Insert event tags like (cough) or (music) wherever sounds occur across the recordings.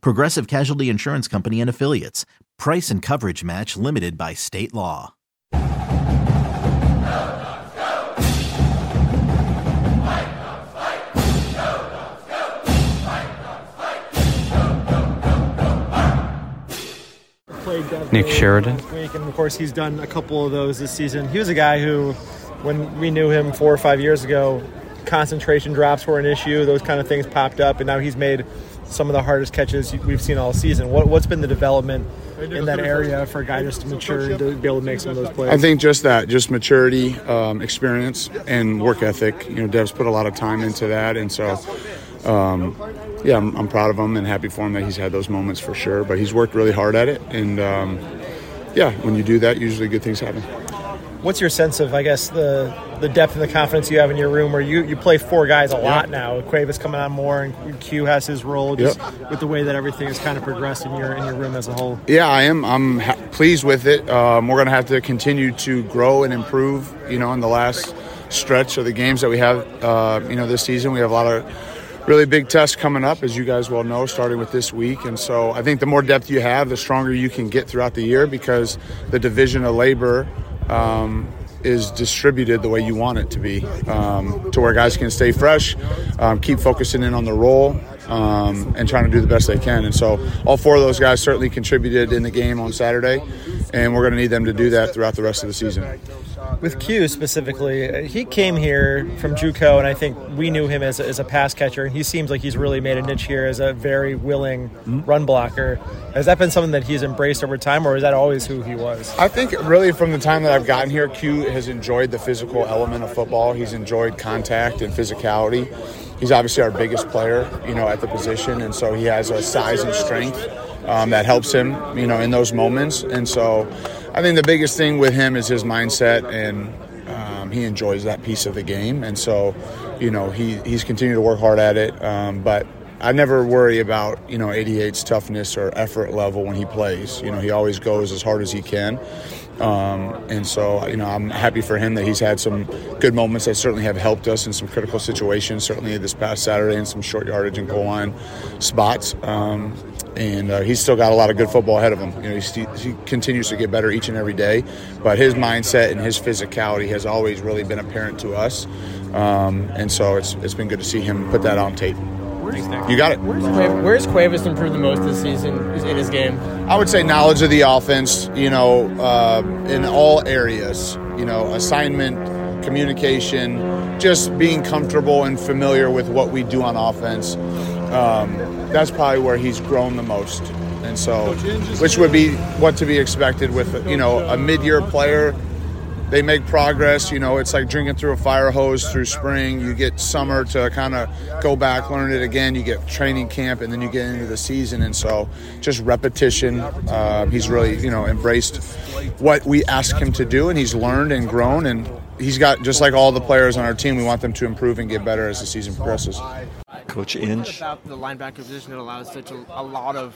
Progressive Casualty Insurance Company and Affiliates. Price and coverage match limited by state law. Nick Sheridan. Week, and of course, he's done a couple of those this season. He was a guy who, when we knew him four or five years ago, concentration drops were an issue. Those kind of things popped up, and now he's made some of the hardest catches we've seen all season. What, has been the development in that area for a guy just to mature and to be able to make some of those plays? I think just that, just maturity, um, experience, and work ethic. You know, Dev's put a lot of time into that, and so. Um, yeah, I'm, I'm, proud of him and happy for him that he's had those moments for sure. But he's worked really hard at it, and um, yeah, when you do that, usually good things happen. What's your sense of, I guess, the the depth and the confidence you have in your room, where you, you play four guys a lot now? Cuevas coming on more, and Q has his role, just yep. with the way that everything has kind of progressed in your in your room as a whole. Yeah, I am. I'm ha- pleased with it. Um, we're going to have to continue to grow and improve. You know, in the last stretch of the games that we have, uh, you know, this season, we have a lot of really big tests coming up, as you guys well know, starting with this week. And so I think the more depth you have, the stronger you can get throughout the year because the division of labor um, is distributed the way you want it to be, um, to where guys can stay fresh, um, keep focusing in on the role, um, and trying to do the best they can. And so all four of those guys certainly contributed in the game on Saturday, and we're going to need them to do that throughout the rest of the season with Q specifically, he came here from JUCO, and I think we knew him as a, as a pass catcher. And he seems like he's really made a niche here as a very willing mm-hmm. run blocker. Has that been something that he's embraced over time, or is that always who he was? I think really from the time that I've gotten here, Q has enjoyed the physical element of football. He's enjoyed contact and physicality. He's obviously our biggest player, you know, at the position, and so he has a size and strength um, that helps him, you know, in those moments. And so I think the biggest thing with him is his mindset, and um, he enjoys that piece of the game. And so, you know, he, he's continued to work hard at it. Um, but I never worry about, you know, 88's toughness or effort level when he plays. You know, he always goes as hard as he can. Um, and so, you know, I'm happy for him that he's had some good moments that certainly have helped us in some critical situations, certainly this past Saturday in some short yardage and goal line spots. Um, and uh, he's still got a lot of good football ahead of him. You know, he continues to get better each and every day, but his mindset and his physicality has always really been apparent to us, um, and so it's it's been good to see him put that on tape. You got it. Where's Cuevas improved the most this season in his game? I would say knowledge of the offense. You know, uh, in all areas. You know, assignment, communication, just being comfortable and familiar with what we do on offense um, that's probably where he's grown the most. And so, which would be what to be expected with, you know, a mid-year player. They make progress. You know, it's like drinking through a fire hose through spring. You get summer to kind of go back, learn it again. You get training camp, and then you get into the season. And so, just repetition. Uh, he's really, you know, embraced what we ask him to do, and he's learned and grown. And he's got just like all the players on our team. We want them to improve and get better as the season progresses. Coach Inge. About the linebacker position that allows such a, a, lot of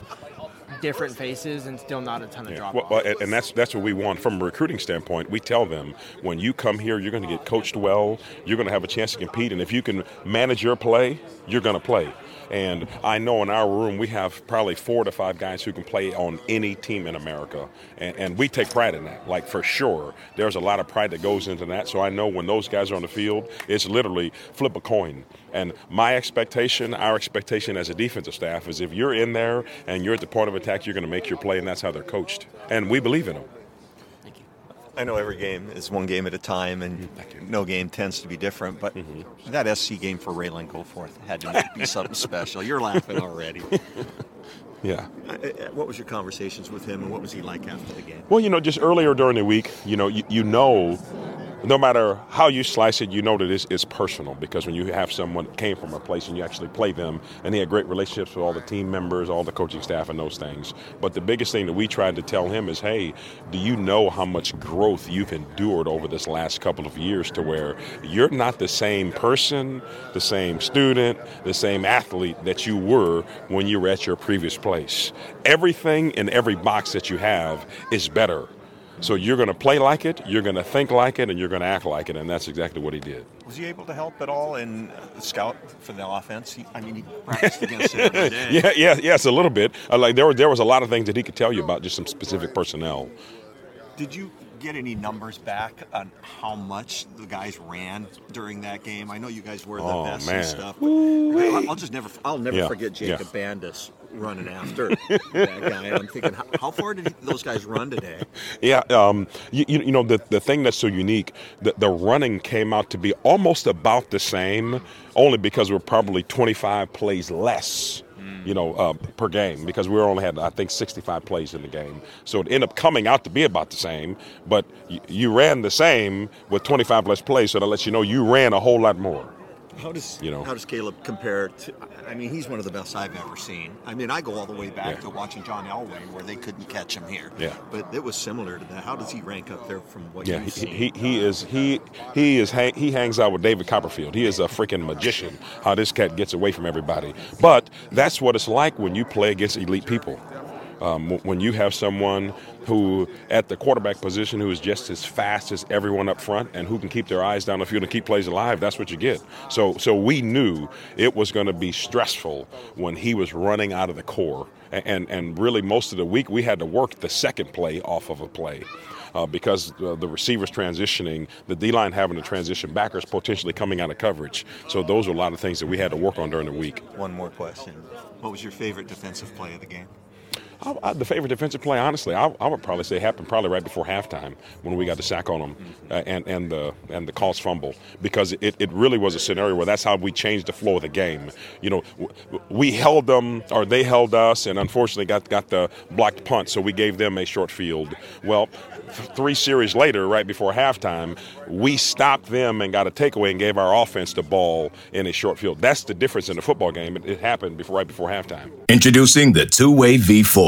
different faces and still not a ton of yeah. drop. Well, well, and that's that's what we want from a recruiting standpoint. We tell them when you come here, you're going to get coached well. You're going to have a chance to compete, and if you can manage your play, you're going to play. And I know in our room we have probably four to five guys who can play on any team in America. And, and, we take pride in that, like for sure. There's a lot of pride that goes into that. So I know when those guys are on the field, it's literally flip a coin. And my expectation, our expectation as a defensive staff, is if you're in there and you're at the point of attack, you're going to make your play, and that's how they're coached. And we believe in them. I know every game is one game at a time, and mm-hmm. no game tends to be different. But mm-hmm. that SC game for Ralen Goforth had to be something special. You're laughing already. (laughs) Yeah. Uh, uh, what was your conversations with him, and what was he like after the game? Well, you know, just earlier during the week, you know, you, you know no matter how you slice it, you know that it's, it's, personal because when you have someone that came from a place and you actually play them, and he had great relationships with all the team members, all the coaching staff, and those things. But the biggest thing that we tried to tell him is, hey, do you know how much growth you've endured over this last couple of years to where you're not the same person, the same student, the same athlete that you were when you were at your previous place. Everything in every box that you have is better so you're going to play like it, you're going to think like it, and you're going to act like it, and that's exactly what he did. Was he able to help at all in scout for the offense? He, I mean, he practiced against it every (laughs) day. yeah, yeah, yes, a little bit. Uh, like there was there was a lot of things that he could tell you about just some specific personnel. Did you get any numbers back on how much the guys ran during that game? I know you guys were the oh, best man. and stuff. I'll just never, I'll never Yeah, forget Jacob yeah. Bandes running after that guy. I'm thinking, how, how far did those guys run today? Yeah, um, you, you know the the thing that's so unique, the, the running came out to be almost about the same, only because we're probably 25 plays less. You know, uh, per game because we only had I think 65 plays in the game, so it ended up coming out to be about the same. But you, you ran the same with 25 less plays, so that lets you know you ran a whole lot more. How does You know. how does Caleb compare to? I mean, he's one of the best I've ever seen. I mean, I go all the way back Yeah. to watching John Elway, where they couldn't catch him here. Yeah. but it was similar to that. How does he rank up there from what Yeah, you've he, seen? he, he is he he is hang, he hangs out with David Copperfield. He is a freaking magician. How this cat gets away from everybody. But that's what it's like when you play against elite people. Um, when you have someone who at the quarterback position who is just as fast as everyone up front and who can keep their eyes down the field and keep plays alive, that's what you get. So so we knew it was going to be stressful when he was running out of the core. And, and really most of the week we had to work the second play off of a play uh, because uh, the receivers transitioning, the D line having to transition, backers potentially coming out of coverage. So those are a lot of things that we had to work on during the week. One more question. What was your favorite defensive play of the game? I, I, the favorite defensive play, honestly, I, I, would probably say happened probably right before halftime when we got the sack on them mm-hmm. uh, and, and the and the cost fumble because it, it really was a scenario where that's how we changed the flow of the game. You know, we held them or they held us, and unfortunately got got the blocked punt, so we gave them a short field. Well, th- three series later, right before halftime, we stopped them and got a takeaway and gave our offense the ball in a short field. That's the difference in the football game. It, it happened before right before halftime. Introducing the two-way V4.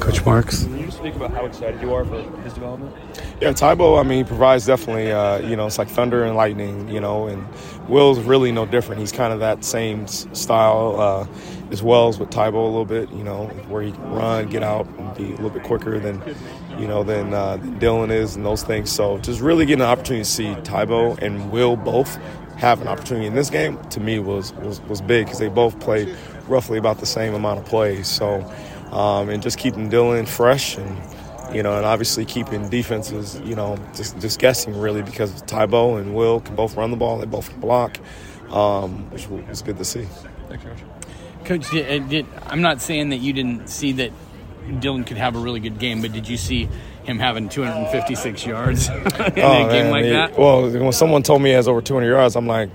Coach Marks. Can you speak about how excited you are for his development? Yeah, Tybo, I mean, he provides definitely, uh, you know, it's like thunder and lightning, you know, and Will's really no different. He's kind of that same style uh, as well as with Tybo a little bit, you know, where he can run, get out, and be a little bit quicker than, you know, than, uh, than Dillon is and those things. So just really getting an opportunity to see Tybo and Will both have an opportunity in this game to me was was, was big because they both played roughly about the same amount of plays. So, um, and just keeping Dillon fresh and you know, and obviously keeping defenses, you know, just, just guessing really because Tybo and Will can both run the ball, they both can block, um, which was good to see. Thanks, Coach. Coach, did, uh, did, I'm not saying that you didn't see that Dillon could have a really good game, but did you see him having 256 yards (laughs) in a Oh, game man, like he- that? Well, when someone told me he has over 200 yards, I'm like,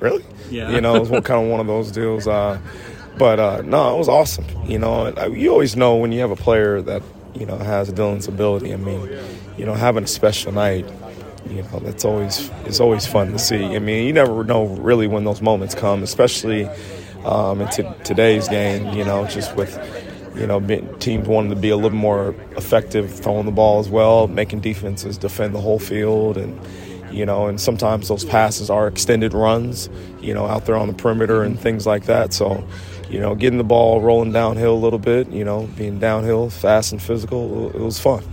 really? Yeah. You know, it was kind of one of those deals. Uh, but uh, no, it was awesome. You know, uh, you always know when you have a player that you know has Dillon's ability. I mean, you know, having a special night. You know, that's always it's always fun to see. I mean, you never know really when those moments come, especially um, in t- today's game. You know, just with you know teams wanting to be a little more effective throwing the ball as well, making defenses defend the whole field, and you know, and sometimes those passes are extended runs. You know, out there on the perimeter and things like that. So. You know, getting the ball rolling downhill a little bit, you know, being downhill, fast and physical, it was fun.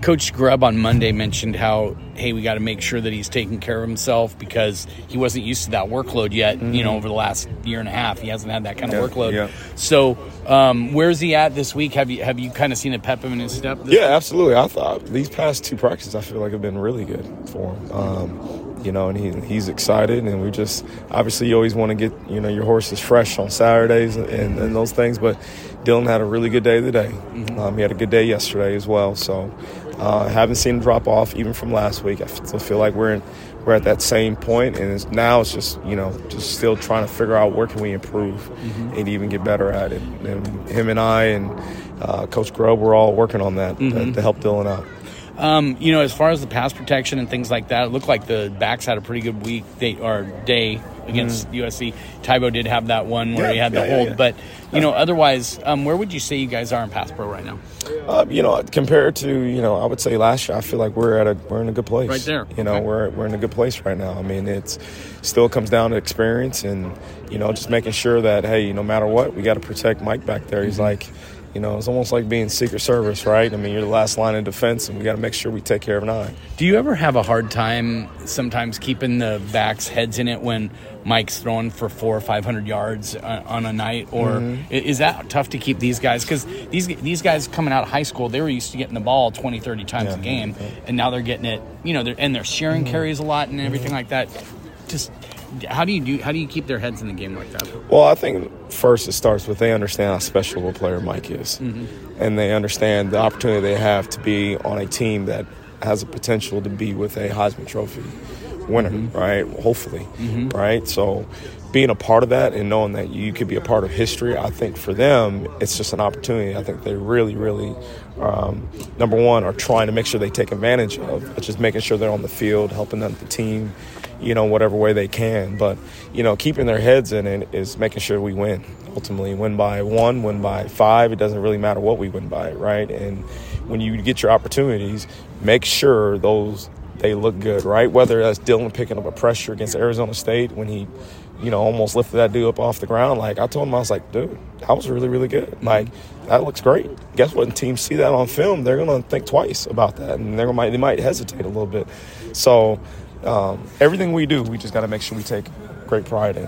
Coach Grubb on Monday mentioned how, hey, we got to make sure that he's taking care of himself because he wasn't used to that workload yet. You know, over the last year and a half, he hasn't had that kind of Mm-hmm. Yeah, workload. yeah. So, um, where's he at this week? Have you have you kind of seen a pep him in his step? Yeah, absolutely. I thought these past two practices, I feel like have been really good for him. Um, you know, and he, he's excited. And we just obviously you always want to get you know your horses fresh on Saturdays and, and those things. But Dillon had a really good day today. Mm-hmm. Um, he had a good day yesterday as well. So uh, haven't seen him drop off even from last week. I still feel like we're in, we're at that same point, and it's, now it's just you know just still trying to figure out where can we improve Mhm. and even get better at it. And him and I and uh, Coach Grubb, we're all working on that Mhm. to, to help Dillon out. Um, you know, as far as the pass protection and things like that, it looked like the backs had a pretty good week they, or day against USC. Tybo did have that one where Yeah, he had the yeah, hold, yeah. but you know, otherwise, um, where would you say you guys are in pass pro right now? Uh, you know, compared to you know, I would say last year, I feel like we're at a we're in a good place. Right there. You know, Okay. we're we're in a good place right now. I mean, it's still comes down to experience and you know, just making sure that hey, no matter what, we got to protect Mike back there. He's like. You know, it's almost like being Secret Service, right? I mean, you're the last line of defense, and we got to make sure we take care of nine. Do you ever have a hard time sometimes keeping the backs' heads in it when Mike's throwing for four or five hundred yards uh, on a night, or Mhm. is that tough to keep these guys? Because these these guys coming out of high school, they were used to getting the ball 20, 30 times a game, and now they're getting it. You know, they're, and they're sharing Mhm. carries a lot and everything like that. Just how do you do? How do you keep their heads in the game like that? Well, I think first it starts with they understand how special a player Mike is, Mhm. and they understand the opportunity they have to be on a team that has a potential to be with a Heisman Trophy winner, right? Hopefully, Mhm. right? So, being a part of that and knowing that you could be a part of history, I think for them it's just an opportunity. I think they really, really, um, number one, are trying to make sure they take advantage of, just making sure they're on the field, helping them the team you know, whatever way they can. But, you know, keeping their heads in it is making sure we win. Ultimately, win by one, win by five. It doesn't really matter what we win by, right? And when you get your opportunities, make sure those they look good, right? Whether that's Dillon picking up a pressure against Arizona State when he, you know, almost lifted that dude up off the ground. Like I told him, I was like, dude, that was really, really good. Like that looks great. Guess what? When teams see that on film, they're gonna think twice about that, and they're gonna they might hesitate a little bit. So um, everything we do, we just got to make sure we take great pride in.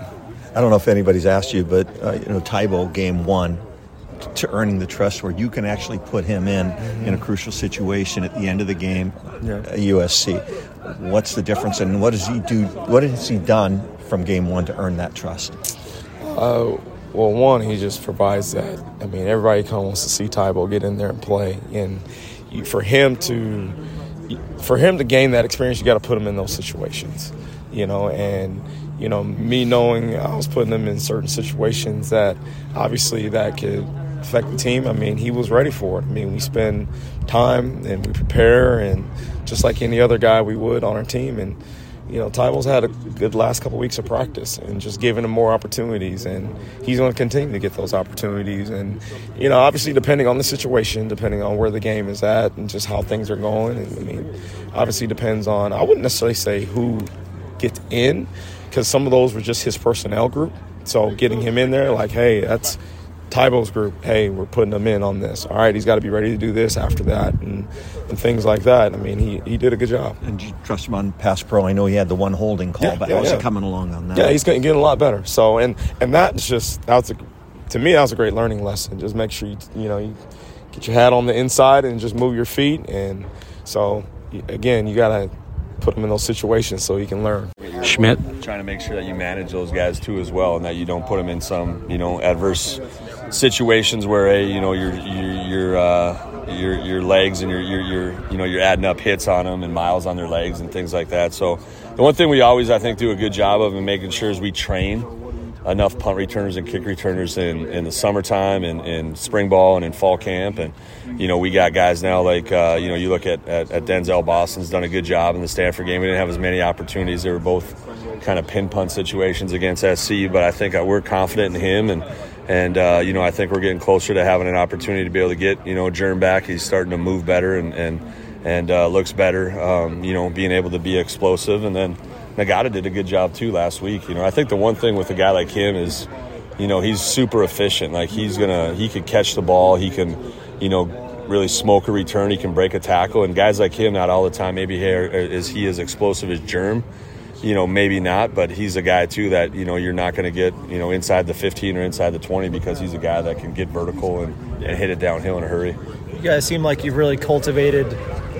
I don't know if anybody's asked you, but uh, you know, Tybo game one to earning the trust where you can actually put him in in a crucial situation at the end of the game Yeah. at USC. What's the difference, and what does he do? What has he done from game one to earn that trust? Uh, well, one, he just provides that. I mean, everybody kind of wants to see Tybo get in there and play, and you, for him to for him to gain that experience, you got to put him in those situations, you know. And you know, me knowing I was putting him in certain situations that obviously that could affect the team. I mean, he was ready for it. I mean, we spend time and we prepare, and just like any other guy we would on our team, and you know, Tybo's had a good last couple weeks of practice and just giving him more opportunities, and he's going to continue to get those opportunities. And you know, obviously, depending on the situation, depending on where the game is at, and just how things are going. And I mean, obviously, depends on. I wouldn't necessarily say who gets in, because some of those were just his personnel group. So getting him in there, like, hey, that's Tybo's group. Hey, we're putting him in on this. All right, he's got to be ready to do this after that, and, and things like that. I mean, he, he did a good job. And you trust him on pass pro? I know he had the one holding call, Yeah, but yeah, how's yeah. he coming along on that? Yeah, he's getting, getting a lot better. So, and and that's just that's a to me that was a great learning lesson. Just make sure you you know you get your hat on the inside and just move your feet. And so again, you gotta put him in those situations so he can learn. Schmidt. Trying to make sure that you manage those guys too as well, and that you don't put them in some you know adverse situations where hey you know your your your uh, your your legs and your your your you know you're adding up hits on them and miles on their legs and things like that. So the one thing we always I think do a good job of and making sure is we train enough punt returners and kick returners in, in the summertime and in spring ball and in fall camp. And you know we got guys now like uh, you know you look at, at, at Denzel Boston's done a good job in the Stanford game. We didn't have as many opportunities. They were both kind of pin punt situations against SC but I think uh, we're confident in him and and uh, you know I think we're getting closer to having an opportunity to be able to get you know Jerm back he's starting to move better and and, and uh, looks better um, you know being able to be explosive and then Nagata did a good job too last week. You know, I think the one thing with a guy like him is, you know, he's super efficient. Like he's gonna, he could catch the ball. He can, you know, really smoke a return. He can break a tackle. And guys like him, not all the time. Maybe here is he as explosive as Germ. You know, maybe not, but he's a guy too that you know you're not going to get you know inside the 15 or inside the 20 because he's a guy that can get vertical and, and hit it downhill in a hurry. You guys seem like you've really cultivated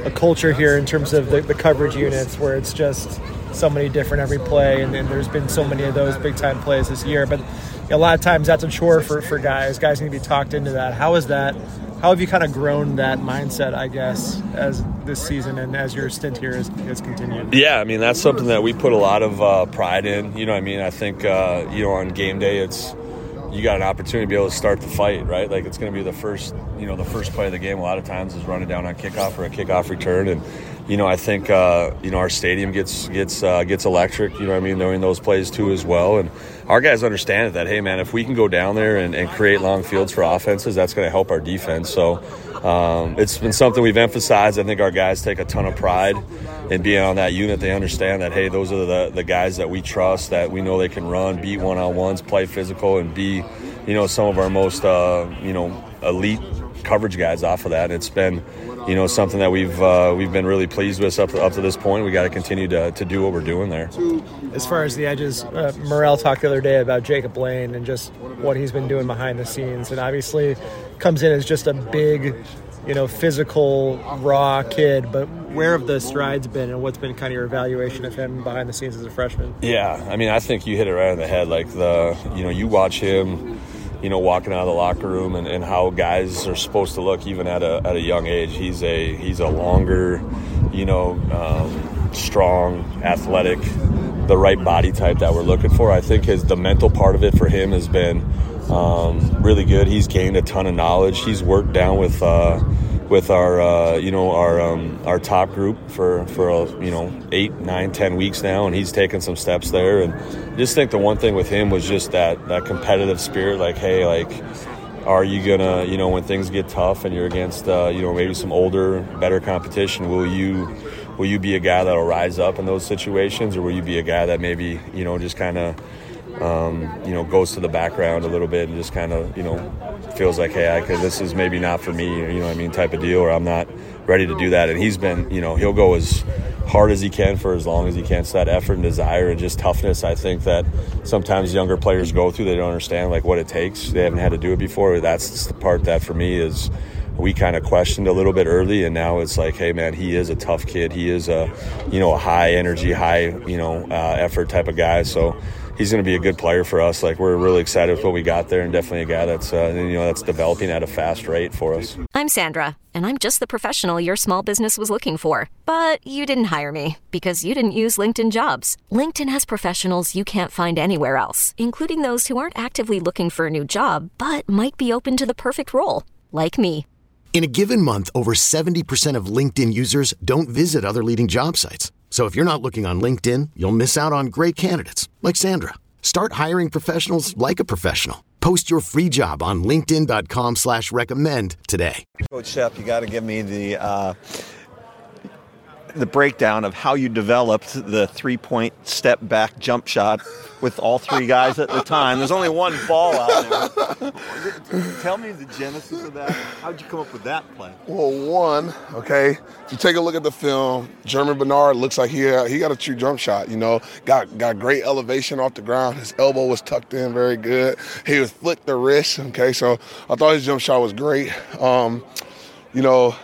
a culture here in terms of the, the coverage units where it's just so many different every play, and, then there's been so many of those big time plays this year. But a lot of times that's a chore for, for guys. Guys need to be talked into that. How is that? How have you kind of grown that mindset, I guess, as this season and as your stint here has, has continued? Yeah, I mean, that's something that we put a lot of uh, pride in. You know, I mean, I think, uh, you know, on game day, it's, you got an opportunity to be able to start the fight, right? Like it's going to be the first, you know, the first play of the game. A lot of times is running down on kickoff or a kickoff return, and you know, I think uh, you know our stadium gets gets uh, gets electric. You know, I mean, knowing those plays too as well, and our guys understand that. Hey, man, if we can go down there and, and create long fields for offenses, that's going to help our defense. So. Um, it's been something we've emphasized. I think our guys take a ton of pride in being on that unit. They understand that, hey, those are the, the guys that we trust, that we know they can run, beat one on ones, play physical, and be, you know, some of our most, uh, you know, elite coverage guys off of that. It's been, you know, something that we've uh, we've been really pleased with up to, up to this point. We got to continue to, to do what we're doing there. As far as the edges, uh, Morrell talked the other day about Jacob Lane and just what he's been doing behind the scenes, and obviously comes in as just a big, you know, physical, raw kid. But where have the strides been, and what's been kind of your evaluation of him behind the scenes as a freshman? Yeah, I mean, I think you hit it right on the head. Like the, you know, you watch him you know, walking out of the locker room and, and how guys are supposed to look even at a, at a young age. He's a he's a longer, you know, um, strong, athletic, the right body type that we're looking for. I think his the mental part of it for him has been um, really good. He's gained a ton of knowledge. He's worked down with. Uh, with our uh, you know our um, our top group for for uh, you know eight nine ten weeks now and he's taken some steps there. And I just think the one thing with him was just that that competitive spirit like hey like are you gonna you know when things get tough and you're against uh, you know maybe some older better competition will you will you be a guy that'll rise up in those situations? Or will you be a guy that maybe you know just kind of um, you know goes to the background a little bit and just kind of you know feels like, hey, I could, this is maybe not for me, you know I mean, type of deal, or I'm not ready to do that. And he's been, you know, he'll go as hard as he can for as long as he can. So that effort and desire and just toughness, I think that sometimes younger players go through. They don't understand like what it takes. They haven't had to do it before. That's the part that for me is we kind of questioned a little bit early, and now it's like, hey man, he is a tough kid. He is a, you know, a high energy, high, you know, uh, effort type of guy. So he's going to be a good player for us. Like we're really excited with what we got there, and definitely a guy that's uh, you know that's developing at a fast rate for us. I'm Sandra, and I'm just the professional your small business was looking for, but you didn't hire me because you didn't use LinkedIn Jobs. LinkedIn has professionals you can't find anywhere else, including those who aren't actively looking for a new job but might be open to the perfect role, like me. In a given month, over 70% of LinkedIn users don't visit other leading job sites. So if you're not looking on LinkedIn, you'll miss out on great candidates like Sandra. Start hiring professionals like a professional. Post your free job on LinkedIn.com slash recommend today. Coach Shep, you gotta give me the uh, the breakdown of how you developed the three point step back jump shot with all three guys at the time. There's only one ball out there. Tell me the genesis of that. How'd you come up with that play? Well, one, okay, if you take a look at the film, Germie Bernard looks like he he got a true jump shot. You know, got got great elevation off the ground. His elbow was tucked in very good. He was flicked the wrist. Okay, so I thought his jump shot was great. Um, you know,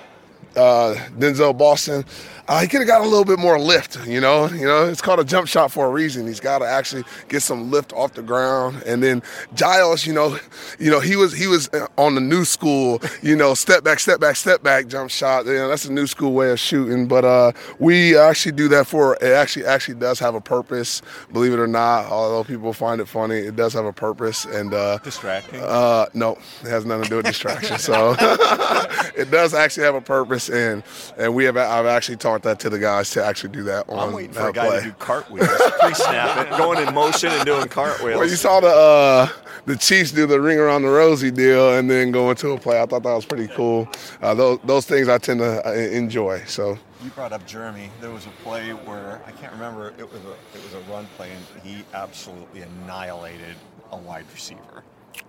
uh, Denzel Boston uh, he could have got a little bit more lift. You know, you know, it's called a jump shot for a reason. He's got to actually get some lift off the ground. And then Giles, you know, you know, he was he was on the new school, you know, step back, step back, step back, jump shot. You know, that's a new school way of shooting. But uh, we actually do that for it. Actually, actually does have a purpose. Believe it or not, although people find it funny, it does have a purpose. And uh, distracting. Uh, no, it has nothing to do with distraction. so (laughs) it does actually have a purpose, and and we have I've actually talked that to the guys to actually do that on I'm waiting for a guy play. to do cartwheels, pre-snap it, (laughs) going in motion and doing cartwheels. Well, you saw the uh, the Chiefs do the ring around the rosy deal and then go into a play. I thought that was pretty cool. Uh, those those things I tend to uh, enjoy. So. You brought up Germie. There was a play where I can't remember. It was a it was a run play, and he absolutely annihilated a wide receiver.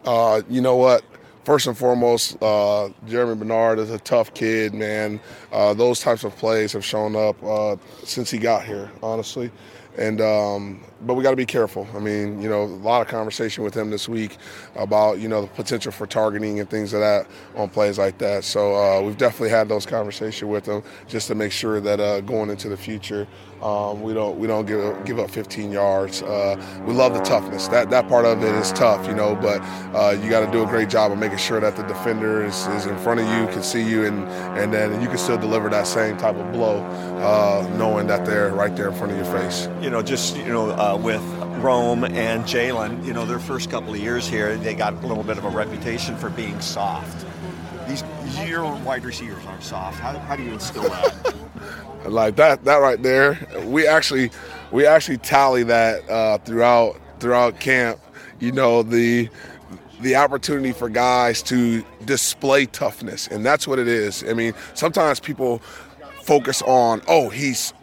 Uh, you know what? First and foremost, uh, Germie Bernard is a tough kid, man. Uh, those types of plays have shown up uh, since he got here, honestly. and um, but we got to be careful. I mean, you know, a lot of conversation with him this week about you know the potential for targeting and things of that on plays like that. So uh, we've definitely had those conversations with him just to make sure that uh, going into the future, um, we don't we don't give give up 15 yards. Uh, we love the toughness. That that part of it is tough, you know, but uh, you got to do a great job of making sure that the defender is, is in front of you, can see you, and and then you can still deliver that same type of blow, uh, knowing that they're right there in front of your face. You know, just you know, uh, with Rome and Jalen, you know, their first couple of years here, they got a little bit of a reputation for being soft. These your wide receivers aren't soft. How, how do you instill that? (laughs) like that that right there we actually we actually tally that uh, throughout throughout camp you know the the opportunity for guys to display toughness and that's what it is i mean sometimes people focus on oh he's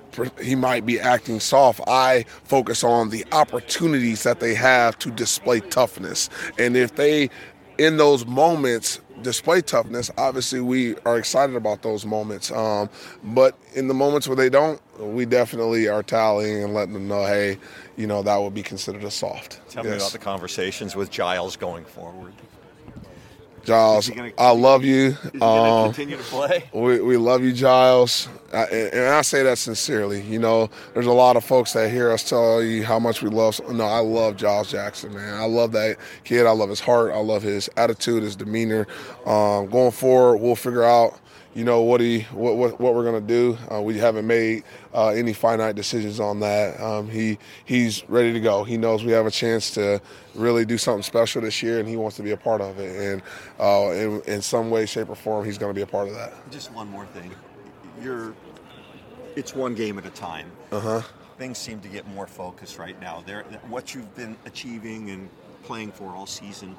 he might be acting soft i focus on the opportunities that they have to display toughness and if they in those moments display toughness, obviously we are excited about those moments. Um, but in the moments where they don't, we definitely are tallying and letting them know, hey, you know, that would be considered a soft. Tell yes. me about the conversations with Giles going forward. Giles, gonna, I love you. Um, continue to play? We, we love you, Giles. I, and I say that sincerely. You know, there's a lot of folks that hear us tell you how much we love. No, I love Giles Jackson, man. I love that kid. I love his heart. I love his attitude, his demeanor. Um, going forward, we'll figure out you know what he what what, what we're gonna do. Uh, we haven't made uh, any finite decisions on that. Um, he he's ready to go. He knows we have a chance to really do something special this year, and he wants to be a part of it. And uh, in, in some way, shape, or form, he's going to be a part of that. Just one more thing, you're it's one game at a time. Uh huh. Things seem to get more focused right now. There, what you've been achieving and playing for all season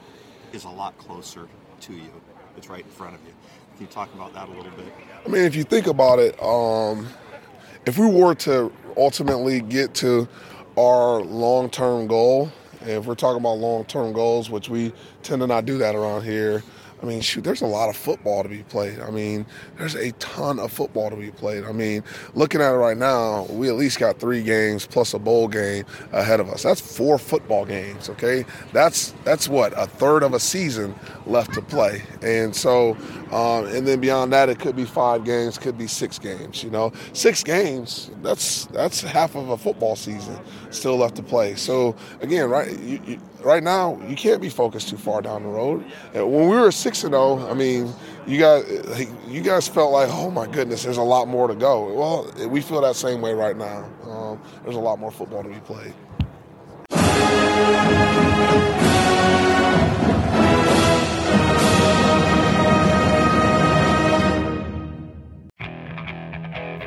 is a lot closer to you. It's right in front of you. Can you talk about that a little bit? I mean, if you think about it, um, if we were to ultimately get to our long-term goal, and if we're talking about long-term goals, which we tend to not do that around here, I mean, shoot, there's a lot of football to be played. I mean, there's a ton of football to be played. I mean, looking at it right now, we at least got three games plus a bowl game ahead of us. That's four football games. Okay, that's that's what a third of a season left to play. And so, um, and then beyond that, it could be five games, could be six games. You know, six games. That's that's half of a football season still left to play. So again, right, you, you, right now you can't be focused too far down the road. When we were six and zero, oh, I mean, you guys, you guys felt like, oh my goodness, there's a lot more to go. Well, we feel that same way right now. Um, there's a lot more football to be played.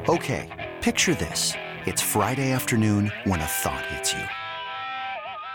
Okay, picture this. It's Friday afternoon when a thought hits you.